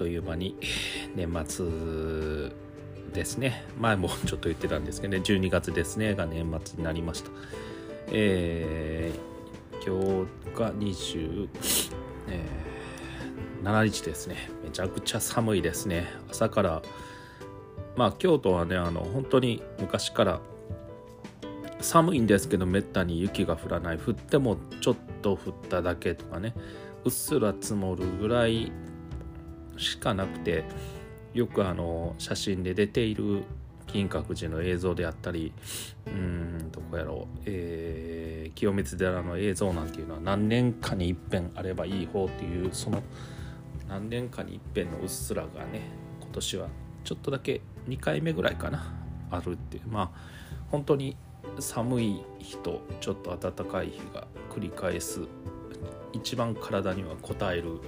という間に 年末ですね。前もちょっと言ってたんですけどね。12月ですね。が年末になりました。えー、今日が20、えー、7日ですね。めちゃくちゃ寒いですね。朝からまあ京都はねあの本当に昔から寒いんですけどめったに雪が降らない。降ってもちょっと降っただけとかね。うっすら積もるぐらいしかなくてよくあの写真で出ている金閣寺の映像であったりうんどこやろう、えー、清水寺の映像なんていうのは何年かに一遍あればいい方っていうその何年かに一遍のうっすらがね今年はちょっとだけ2回目ぐらいかなあるっていう。まあ本当に寒い日とちょっと暖かい日が繰り返す一番体には応える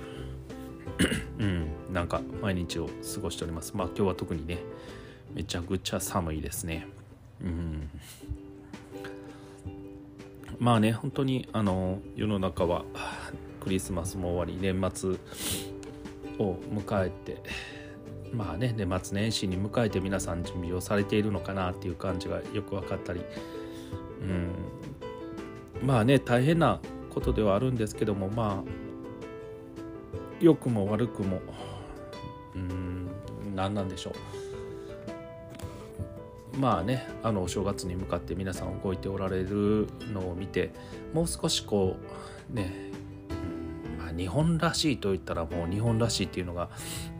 うんなんか毎日を過ごしております。まあ今日は特にねめちゃくちゃ寒いですね。うん。まあね本当にあの世の中はクリスマスも終わり年末を迎えてまあね年末年始に迎えて皆さん準備をされているのかなっていう感じがよく分かったりうん。まあね大変なことではあるんですけどもまあ良くも悪くも。うん何なんでしょう。まあねあのお正月に向かって皆さん動いておられるのを見てもう少しこうね日本らしいと言ったらもう日本らしいっていうのが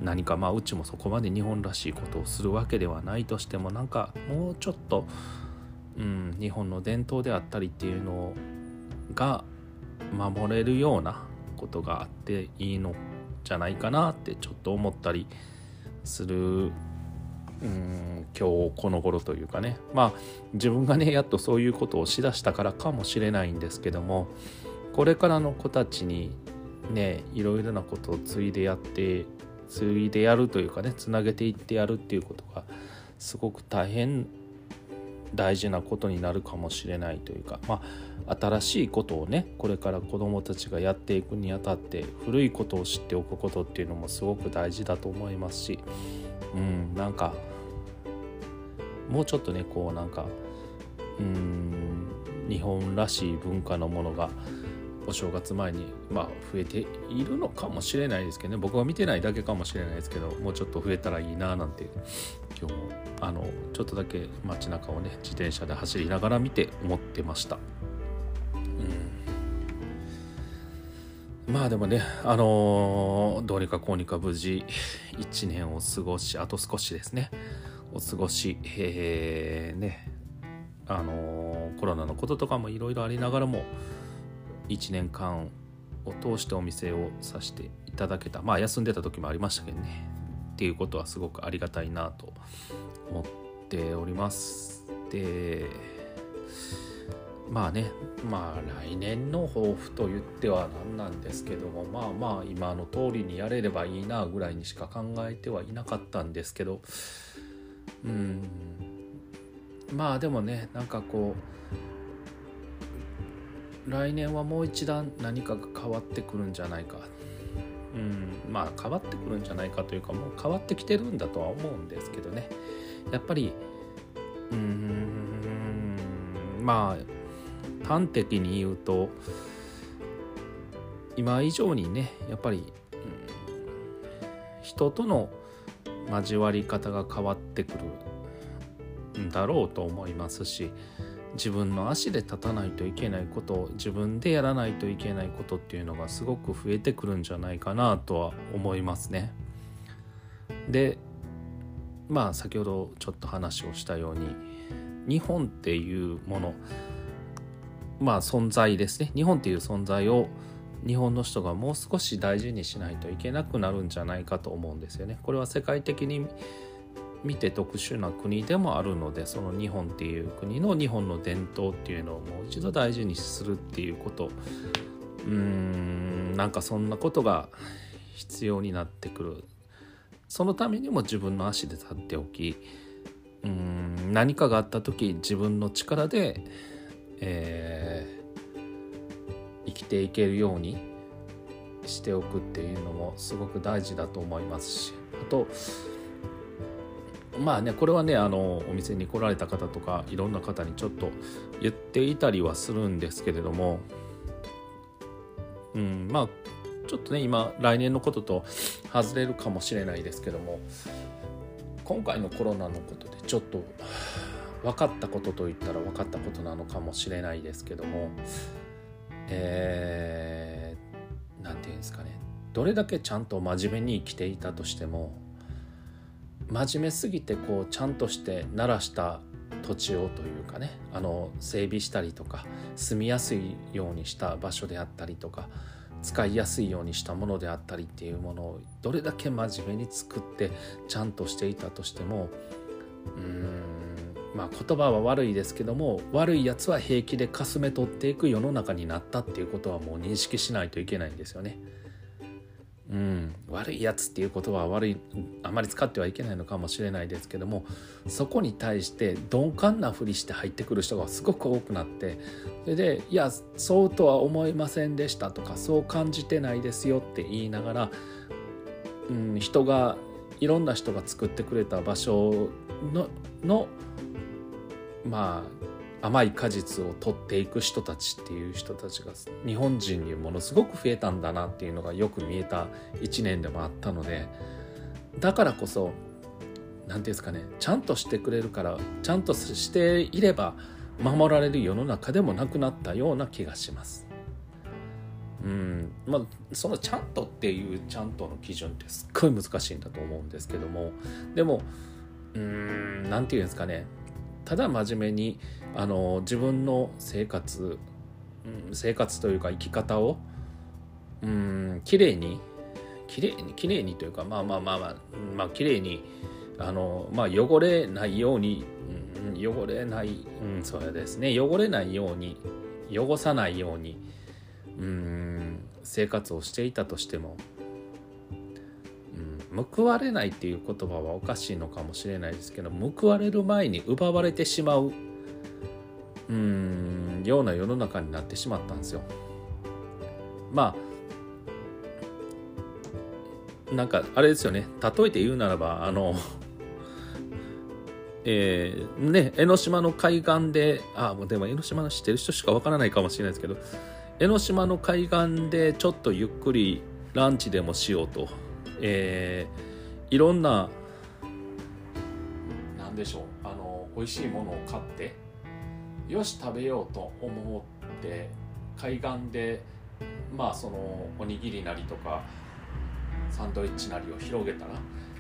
何かまあうちもそこまで日本らしいことをするわけではないとしてもなんかもうちょっと、うん、日本の伝統であったりっていうのが守れるようなことがあっていいのじゃないかなってちょっと思ったりするうん今日この頃というかね。まあ自分がねやっとそういうことをしだしたからかもしれないんですけどもこれからの子たちにねいろいろなことを継いでやって継いでやるというかねつなげていってやるっていうことがすごく大変大事なことになるかもしれないというかまあ新しいことをねこれから子どもたちがやっていくにあたって古いことを知っておくことっていうのもすごく大事だと思いますしうんなんかもうちょっとねこうなんかうん日本らしい文化のものがお正月前にまあ増えているのかもしれないですけどね。僕は見てないだけかもしれないですけどもうちょっと増えたらいいななんて今日もあのちょっとだけ街中をね自転車で走りながら見て思ってました。まあでもね、あのー、どうにかこうにか無事1年を過ごし、あと少しですね、お過ごし、えー、ね、あのー、コロナのこととかもいろいろありながらも、1年間を通してお店をさせていただけたまあ休んでた時もありましたけどね。っていうことはすごくありがたいなと思っております。でまあねまあ来年の抱負と言っては何なんですけどもまあまあ今の通りにやれればいいなぐらいにしか考えてはいなかったんですけど。うん。まあでもねなんかこう来年はもう一段何かが変わってくるんじゃないか。うんまあ変わってくるんじゃないかというかもう変わってきてるんだとは思うんですけどね。やっぱりうんまあ端的に言うと今以上にねやっぱり、うん、人との交わり方が変わってくるんだろうと思いますし自分の足で立たないといけないこと自分でやらないといけないことっていうのがすごく増えてくるんじゃないかなとは思いますね。でまあ先ほどちょっと話をしたように日本っていうものまあ存在ですね日本っていう存在を日本の人がもう少し大事にしないといけなくなるんじゃないかと思うんですよね。これは世界的に見て特殊な国でもあるのでその日本っていう国の日本の伝統っていうのをもう一度大事にするっていうこと。うーんなんかそんなことが必要になってくる。そのためにも自分の足で立っておきうーん何かがあった時自分の力で、えー、生きていけるようにしておくっていうのもすごく大事だと思いますしあとまあねこれはねあのお店に来られた方とかいろんな方にちょっと言っていたりはするんですけれどもうんまあちょっとね今来年のことと外れるかもしれないですけども今回のコロナのことでちょっと分かったことといったら分かったことなのかもしれないですけどもえー、なんていうんですかね。どれだけちゃんと真面目に生きていたとしても真面目すぎてこうちゃんとして鳴らした土地をというかねあの整備したりとか住みやすいようにした場所であったりとか使いやすいようにしたものであったりっていうものをどれだけ真面目に作ってちゃんとしていたとしてもうーんまあ言葉は悪いですけども悪いやつは平気でかすめ取っていく世の中になったっていうことはもう認識しないといけないんですよね。うん、悪いやつっていう言葉は悪いあまり使ってはいけないのかもしれないですけどもそこに対して鈍感なふりして入ってくる人がすごく多くなってそれで「いやそうとは思いませんでした」とか「そう感じてないですよ」って言いながら、うん、人がいろんな人が作ってくれた場所ののまあ甘い果実を取っていく人たちっていう人たちが日本人にものすごく増えたんだなっていうのがよく見えた1年でもあったのでだからこそ何て言うんですかねちゃんとしてくれるからちゃんとしていれば守られる世の中でもなくなったような気がします。うんまあ、そのちゃんとっていうちゃんとの基準ってすっごい難しいんだと思うんですけどもでもうーん何て言うんですかねただ真面目にあの自分の生活、うん、生活というか生き方をうん綺麗に綺麗に綺麗にというかまあまあまあまあまあ綺麗にあのまあ汚れないように、うん、汚れない、うん、そうですね汚れないように汚さないようにうん生活をしていたとしても報われないっていう言葉はおかしいのかもしれないですけど報われる前に奪われてしまううんような世の中になってしまったんですよ。まあなんかあれですよね例えて言うならばあの えー、ね江ノ島の海岸であもうでも江ノ島の知ってる人しかわからないかもしれないですけど江ノ島の海岸でちょっとゆっくりランチでもしようとえー、いろんな何でしょう。あの美味しいものを買ってよし食べようと思って海岸でまあそのおにぎりなりとかサンドイッチなりを広げたら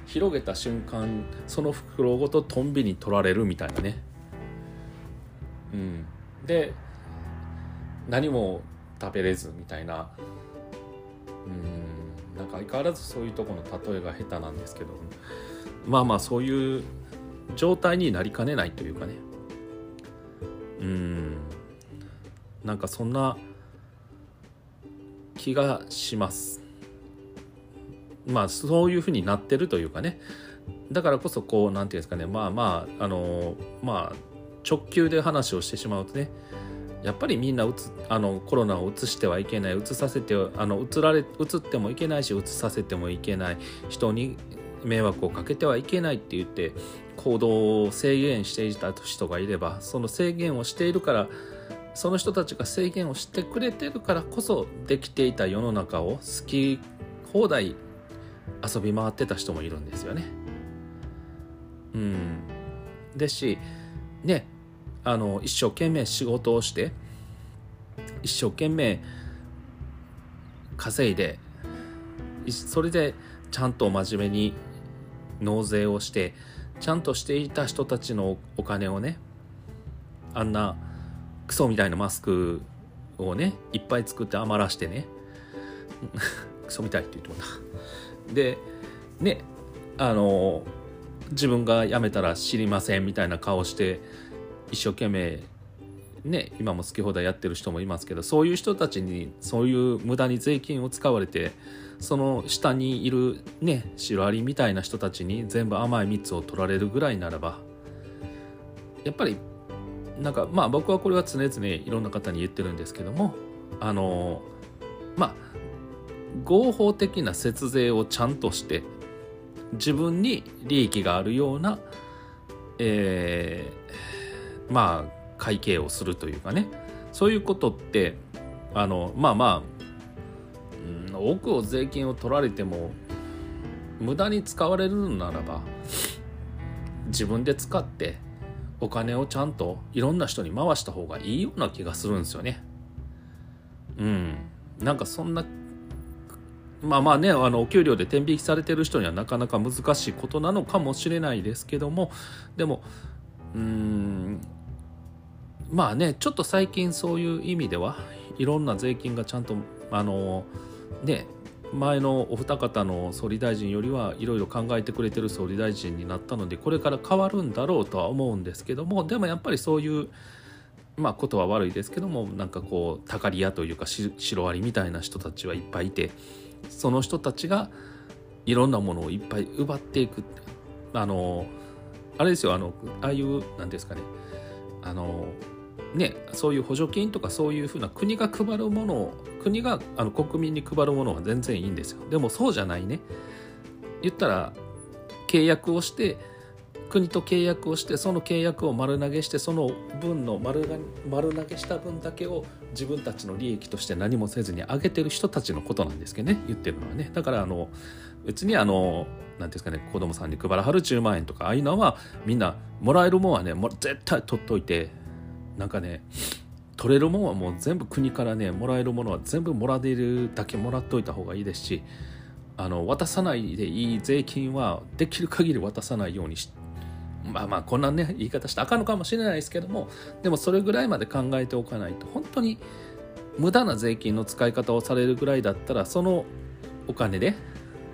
広げた瞬間その袋ごとトンビに取られるみたいなね。うん。で何も食べれずみたいな。うんなんか相変わらずそういうとこの例えが下手なんですけど。まあまあそういう状態になりかねないというかね。うん。なんかそんな気がします。まあそういうふうになってるというかね。だからこそこう何て言うんですかね。まあまああのまあ直球で話をしてしまうとね。やっぱりみんなうつあのコロナをうつしてはいけないうつさせてあのうつられうつってもいけないしうつさせてもいけない人に迷惑をかけてはいけないって言って行動を制限していた人がいればその制限をしているからその人たちが制限をしてくれてるからこそできていた世の中を好き放題遊び回ってた人もいるんですよね。うん、ですしねあの一生懸命仕事をして一生懸命稼いでそれでちゃんと真面目に納税をしてちゃんとしていた人たちのお金をねあんなクソみたいなマスクをねいっぱい作って余らしてね クソみたいって言うとな。でねあの自分が辞めたら知りませんみたいな顔して一生懸命ね今も好き放題やってる人もいますけどそういう人たちにそういう無駄に税金を使われてその下にいるねシロアリみたいな人たちに全部甘い蜜を取られるぐらいならばやっぱりなんかまあ僕はこれは常々いろんな方に言ってるんですけどもあのまあ合法的な節税をちゃんとして自分に利益があるような、えー、まあ会計をするというかねそういうことってあのまあまあ、うん、多くを税金を取られても無駄に使われるならば自分で使ってお金をちゃんといろんな人に回した方がいいような気がするんですよね。うん。なんかそんなまあまあねあのお給料で天引きされてる人にはなかなか難しいことなのかもしれないですけどもでもうーんまあねちょっと最近そういう意味ではいろんな税金がちゃんとあのね前のお二方の総理大臣よりはいろいろ考えてくれてる総理大臣になったのでこれから変わるんだろうとは思うんですけどもでもやっぱりそういうまあことは悪いですけどもなんかこうたかり屋というかシロアリみたいな人たちはいっぱいいてその人たちがいろんなものをいっぱい奪っていく。あのあれですよあのああいう何ですかねあのねそういう補助金とかそういうふうな国が配るものを国があの国民に配るものは全然いいんですよ。でもそうじゃないね。言ったら契約をして国と契約をしてその契約を丸投げしてその分の丸が丸投げした分だけを自分たちの利益として何もせずに上げてる人たちのことなんですけどね。言ってるのはね。だからあの別にあの何ですかね。子供さんに配らはる10万円とかああいうのはみんなもらえるもんはねも絶対取っといてなんかね取れるもんはもう全部国からねもらえるものは全部もらえるだけもらっといた方がいいですしあの渡さないでいい税金はできる限り渡さないようにしまあまあこんなね言い方してあかんのかもしれないですけどもでもそれぐらいまで考えておかないと本当に無駄な税金の使い方をされるぐらいだったらそのお金で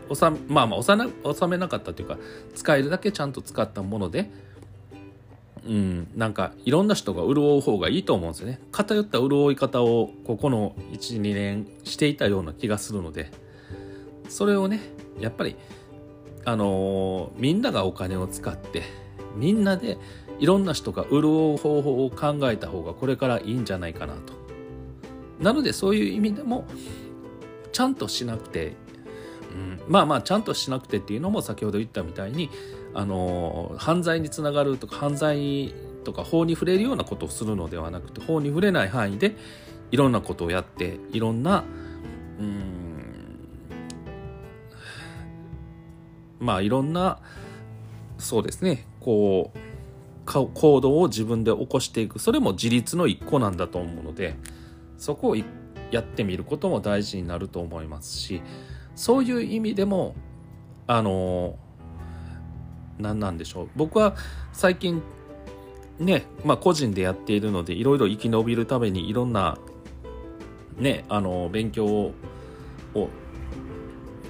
納まあまあ納めなかったというか使えるだけちゃんと使ったものでうん。なんかいろんな人が潤う方がいいと思うんですよね。偏った潤い方をここの12年していたような気がするので。それをねやっぱりあのー、みんながお金を使ってみんなでいろんな人が潤う方法を考えた方がこれからいいんじゃないかなと。なのでそういう意味でもちゃんとしなくて、うん、まあまあちゃんとしなくてっていうのも先ほど言ったみたいにあの犯罪につながるとか犯罪とか法に触れるようなことをするのではなくて法に触れない範囲でいろんなことをやっていろんなうんまあいろんなそうですねこう行動を自分で起こしていく。それも自立の一個なんだと思うのでそこをやってみることも大事になると思いますしそういう意味でもあの何なんでしょう。僕は最近ねまあ個人でやっているのでいろいろ生き延びるためにいろんなねあの勉強を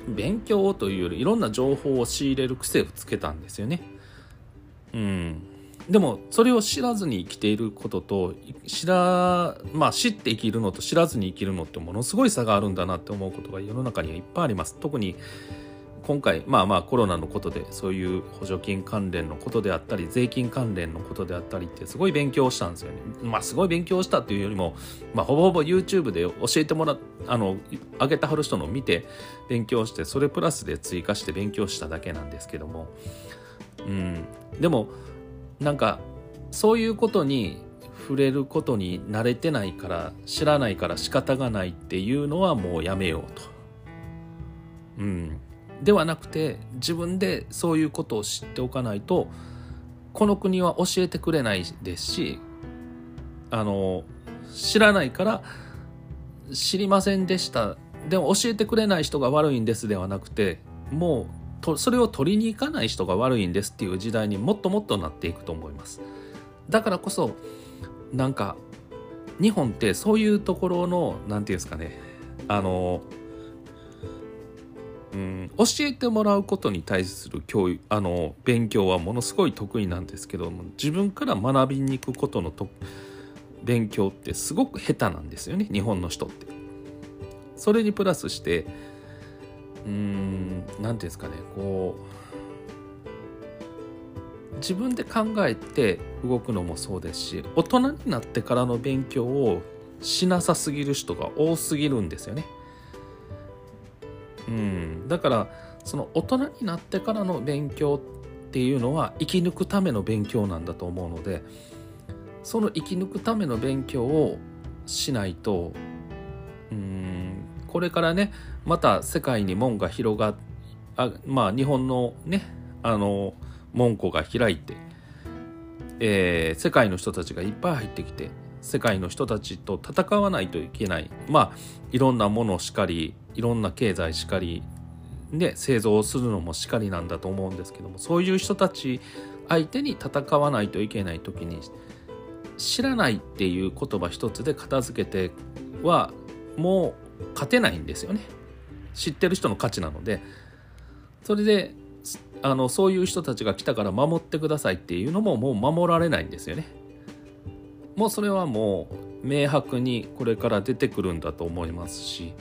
勉強というよりいろんな情報を仕入れる癖をつけたんですよね。うん、でもそれを知らずに生きていることと知らまあ知って生きるのと知らずに生きるのってものすごい差があるんだなって思うことが世の中にはいっぱいあります。特に今回まあまあコロナのことでそういう補助金関連のことであったり税金関連のことであったりってすごい勉強したんですよね。まあすごい勉強したっていうよりもまあほぼほぼ YouTube で教えてもらあの上げてはる人のを見て勉強してそれプラスで追加して勉強しただけなんですけども。うん。でもなんかそういうことに触れることに慣れてないから知らないから仕方がないっていうのはもうやめようと。うん、ではなくて自分でそういうことを知っておかないとこの国は教えてくれないですしあの知らないから知りませんでした。でも教えてくれない人が悪いんですではなくてもうとそれを取りに行かない人が悪いんですっていう時代にもっともっとなっていくと思います。だからこそなんか日本ってそういうところの何て言うんですかねあのうん教えてもらうことに対する教育あの勉強はものすごい得意なんですけども自分から学びに行くことのと勉強ってすごく下手なんですよね日本の人って。それにプラスしてうん何ていうんですかねこう自分で考えて動くのもそうですし大人になってからの勉強をしなさすぎる人が多すぎるんですよね。うん、だからその大人になってからの勉強っていうのは生き抜くための勉強なんだと思うのでその生き抜くための勉強をしないとうんこれからねまた世界に門が広があまあ日本のねあの門戸が開いて、えー世界の人たちがいっぱい入ってきて世界の人たちと戦わないといけない。まあいろんなものしかりいろんな経済しかりで製造するのもしかりなんだと思うんですけどもそういう人たち相手に戦わないといけない時に知らないっていう言葉一つで片付けてはもう勝てないんですよね。知ってる人の価値なのでそれであのそういう人たちが来たから守ってくださいっていうのももう守られないんですよね。もうそれはもう明白にこれから出てくるんだと思いますし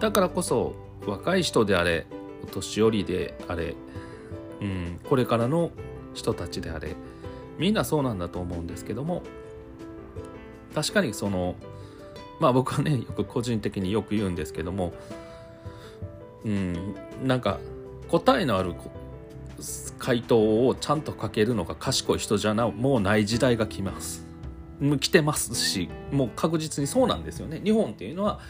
だからこそ若い人であれお年寄りであれ、うん、これからの人たちであれみんなそうなんだと思うんですけども確かにそのまあ僕はねよく個人的によく言うんですけどもうんなんか答えのある回答をちゃんと書けるのが賢い人じゃなもうない時代が来ます。来てますしもう確実にそうなんですよね。日本っていうのは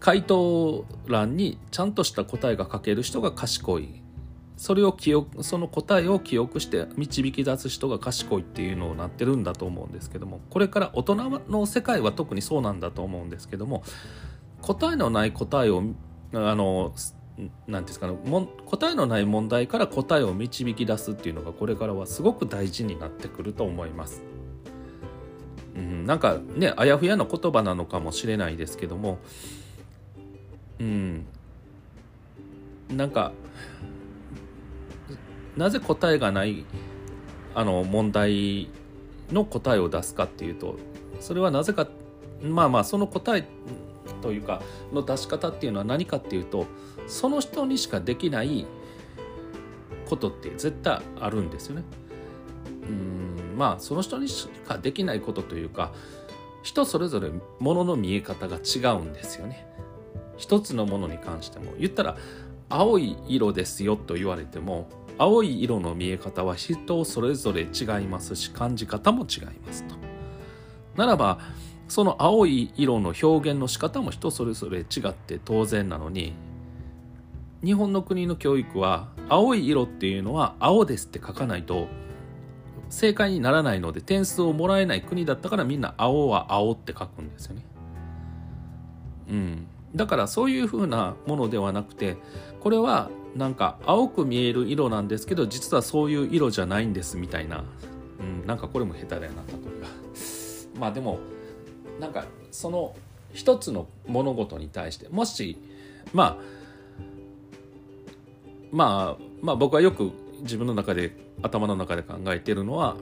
回答欄にちゃんとした答えが書ける人が賢いそれを記憶その答えを記憶して導き出す人が賢いっていうのをなってるんだと思うんですけどもこれから大人の世界は特にそうなんだと思うんですけども答えのない答えをあの何ていうんですかね答えのない問題から答えを導き出すっていうのがこれからはすごく大事になってくると思います。うん、なんかねあやふやな言葉なのかもしれないですけどもうんなんかなぜ答えがないあの問題の答えを出すかっていうとそれはなぜかまあまあその答えというかの出し方っていうのは何かっていうとその人にしかできないことって絶対あるんですよね。うんまあその人にしかできないことというか人それぞれものの見え方が違うんですよね。一つのものに関しても言ったら青い色ですよと言われても青い色の見え方は人それぞれ違いますし感じ方も違いますと。ならばその青い色の表現の仕方も人それぞれ違って当然なのに日本の国の教育は青い色っていうのは青ですって書かないと正解にならないので点数をもらえない国だったからみんな青は青って書くんですよね。うん、だからそういう風なものではなくてこれはなんか青く見える色なんですけど実はそういう色じゃないんですみたいな、うん、なんかこれも下手だよな例えば。まあでもなんかその一つの物事に対してもしまあまあまあ僕はよく自分の中で頭の中で考えてるのは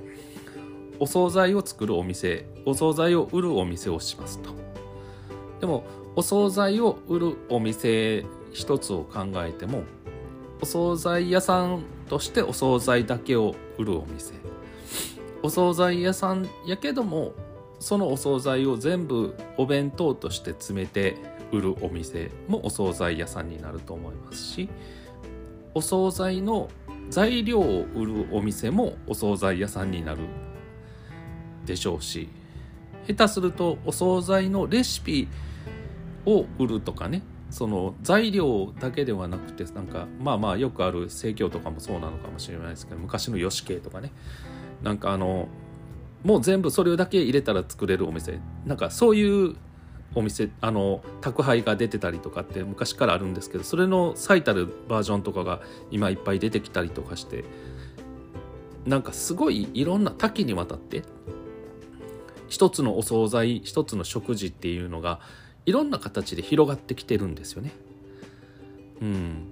お惣菜を作るお店お惣菜を売るお店をしますとでもお惣菜を売るお店一つを考えてもお惣菜屋さんとしてお惣菜だけを売るお店。お惣菜屋さんやけどもそのお惣菜を全部お弁当として詰めて売るお店もお惣菜屋さんになると思いますしお惣菜の材料を売るお店もお惣菜屋さんになるでしょうし下手するとお惣菜のレシピを売るとかね。その材料だけではなくてなんかまあまあよくある生協とかもそうなのかもしれないですけど昔の吉系とかね。なんかあのもう全部それだけ入れたら作れるお店。なんかそういうお店あの宅配が出てたりとかって昔からあるんですけどそれの最たるバージョンとかが今いっぱい出てきたりとかしてなんかすごいいろんな多岐にわたって一つのお惣菜一つの食事っていうのがいろんな形で広がってきてるんですよね。うん、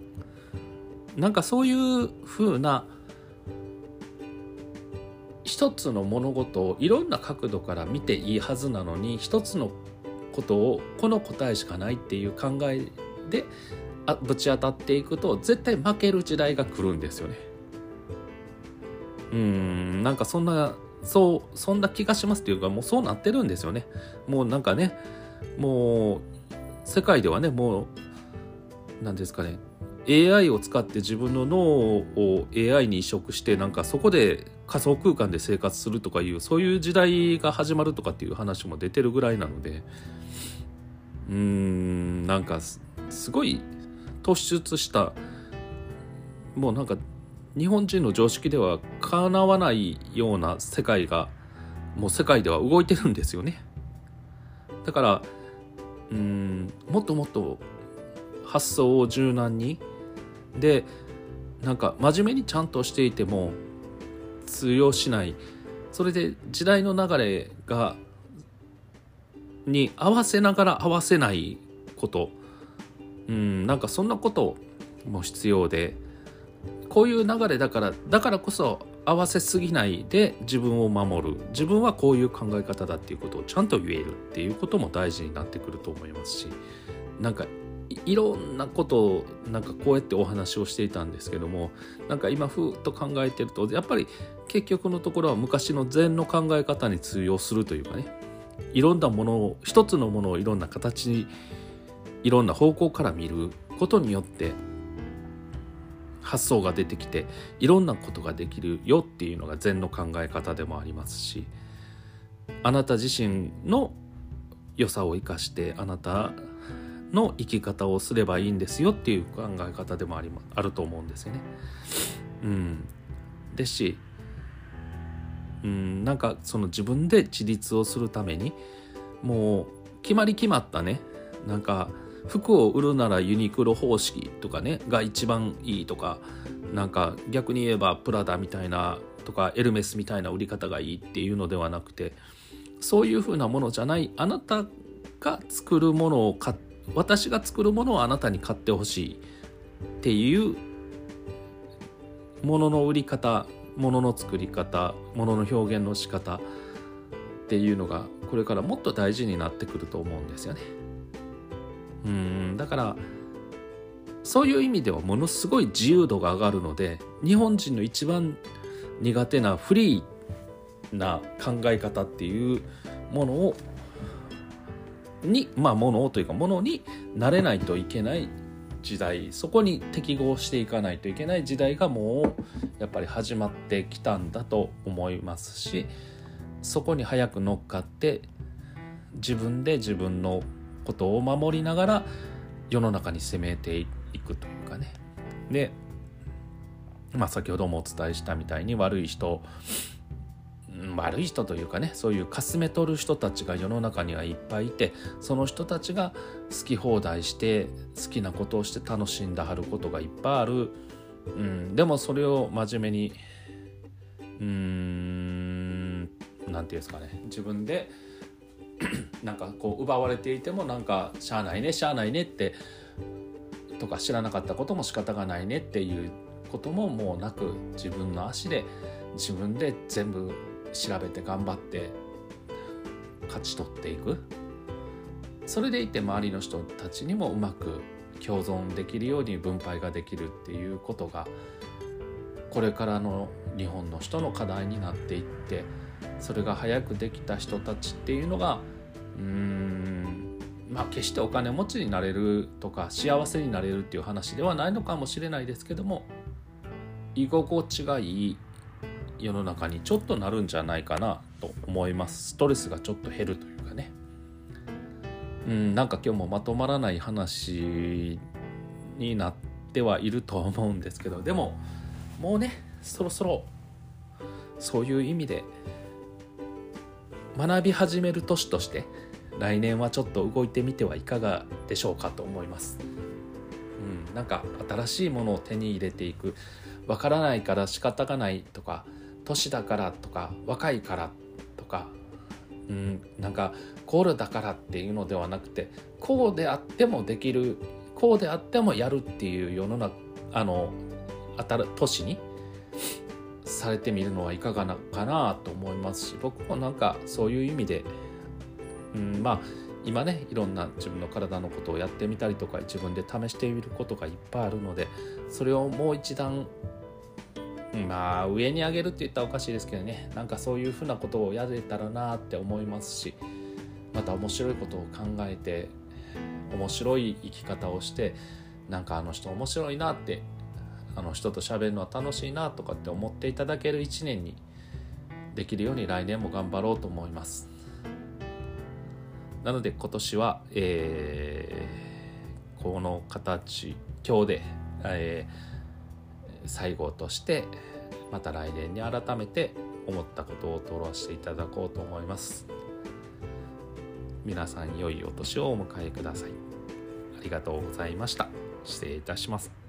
なんかそういう風な一つの物事をいろんな角度から見ていいはずなのに一つのことをこの答えしかないっていう考えであぶち当たっていくと絶対負ける時代が来るんですよね。うんなんかそんなそうそんな気がしますっていうかもうそうなってるんですよね。もうなんかねもう世界ではねもう何ですかね AI を使って自分の脳を AI に移植してなんかそこで仮想空間で生活するとかいうそういう時代が始まるとかっていう話も出てるぐらいなのでうーんなんかすごい突出したもうなんか日本人の常識ではかなわないような世界がもう世界では動いてるんですよね。だからうんもっともっと発想を柔軟にでなんか真面目にちゃんとしていても通用しない。それで時代の流れがに合わせながら合わせないこと。うんなんかそんなことも必要で。こういう流れだからだからこそ合わせすぎないで自分を守る。自分はこういう考え方だっていうことをちゃんと言えるっていうことも大事になってくると思いますしなんかいろんなことをなんかこうやってお話をしていたんですけどもなんか今ふっと考えてるとやっぱり結局のところは昔の禅の考え方に通用するというかねいろんなものを一つのものをいろんな形にいろんな方向から見ることによって発想が出てきていろんなことができるよっていうのが禅の考え方でもありますしあなた自身の良さを生かしてあなたの生き方をすればいいんですよっていう考え方でもありあると思うんですよね。うん、ですし、うん、なんかその自分で自立をするためにもう決まり決まったねなんか服を売るならユニクロ方式とかねが一番いいとかなんか逆に言えばプラダみたいなとかエルメスみたいな売り方がいいっていうのではなくてそういうふうなものじゃないあなたが作るものを買私が作るものをあなたに買ってほしいっていうものの売り方ものの作り方ものの表現の仕方っていうのがこれからもっと大事になってくると思うんですよね。うん。だからそういう意味ではものすごい自由度が上がるので日本人の一番苦手なフリーな考え方っていうものをにまあものをというかものになれないといけない時代そこに適合していかないといけない時代がもうやっぱり始まってきたんだと思いますしそこに早く乗っかって自分で自分のことを守りながら世の中に攻めていくというかね。でまあ先ほどもお伝えしたみたいに悪い人悪い人というかねそういうかすめ取る人たちが世の中にはいっぱいいてその人たちが好き放題して好きなことをして楽しんだはることがいっぱいある、うん、でもそれを真面目にうーん何て言うんですかね。自分で なんかこう奪われていてもなんかしゃあないねしゃあないねってとか知らなかったことも仕方がないねっていうことももうなく自分の足で自分で全部調べて頑張って勝ち取っていく。それでいて周りの人たちにもうまく共存できるように分配ができるっていうことがこれからの日本の人の課題になっていってそれが早くできた人たちっていうのがうん。まあ決してお金持ちになれるとか幸せになれるっていう話ではないのかもしれないですけども居心地がいい世の中にちょっとなるんじゃないかなと思います。ストレスがちょっと減るというかね。うんなんか今日もまとまらない話になってはいると思うんですけどでももうねそろそろそういう意味で学び始める年として来年はちょっと動いてみてはいかがでしょうかと思います。うん、なんか新しいものを手に入れていくわからないから仕方がないとか年だからとか若いからとか、うん、なんかコールだからっていうのではなくてこうであってもできるこうであってもやるっていう世の中あの当たる年にされてみるのはいかがなかなと思いますし僕もなんかそういう意味で、うん、まあ今ねいろんな自分の体のことをやってみたりとか自分で試してみることがいっぱいあるのでそれをもう一段まあ上に上げるって言ったらおかしいですけどねなんかそういうふうなことをやれたらなって思いますしまた面白いことを考えて面白い生き方をしてなんかあの人面白いなってあの人と喋るのは楽しいなとかって思っていただける1年にできるように来年も頑張ろうと思います。なので今年は、えー、この形今日で、えー、最後としてまた来年に改めて思ったことを通らせていただこうと思います。皆さん良いお年をお迎えください。ありがとうございました。失礼いたします。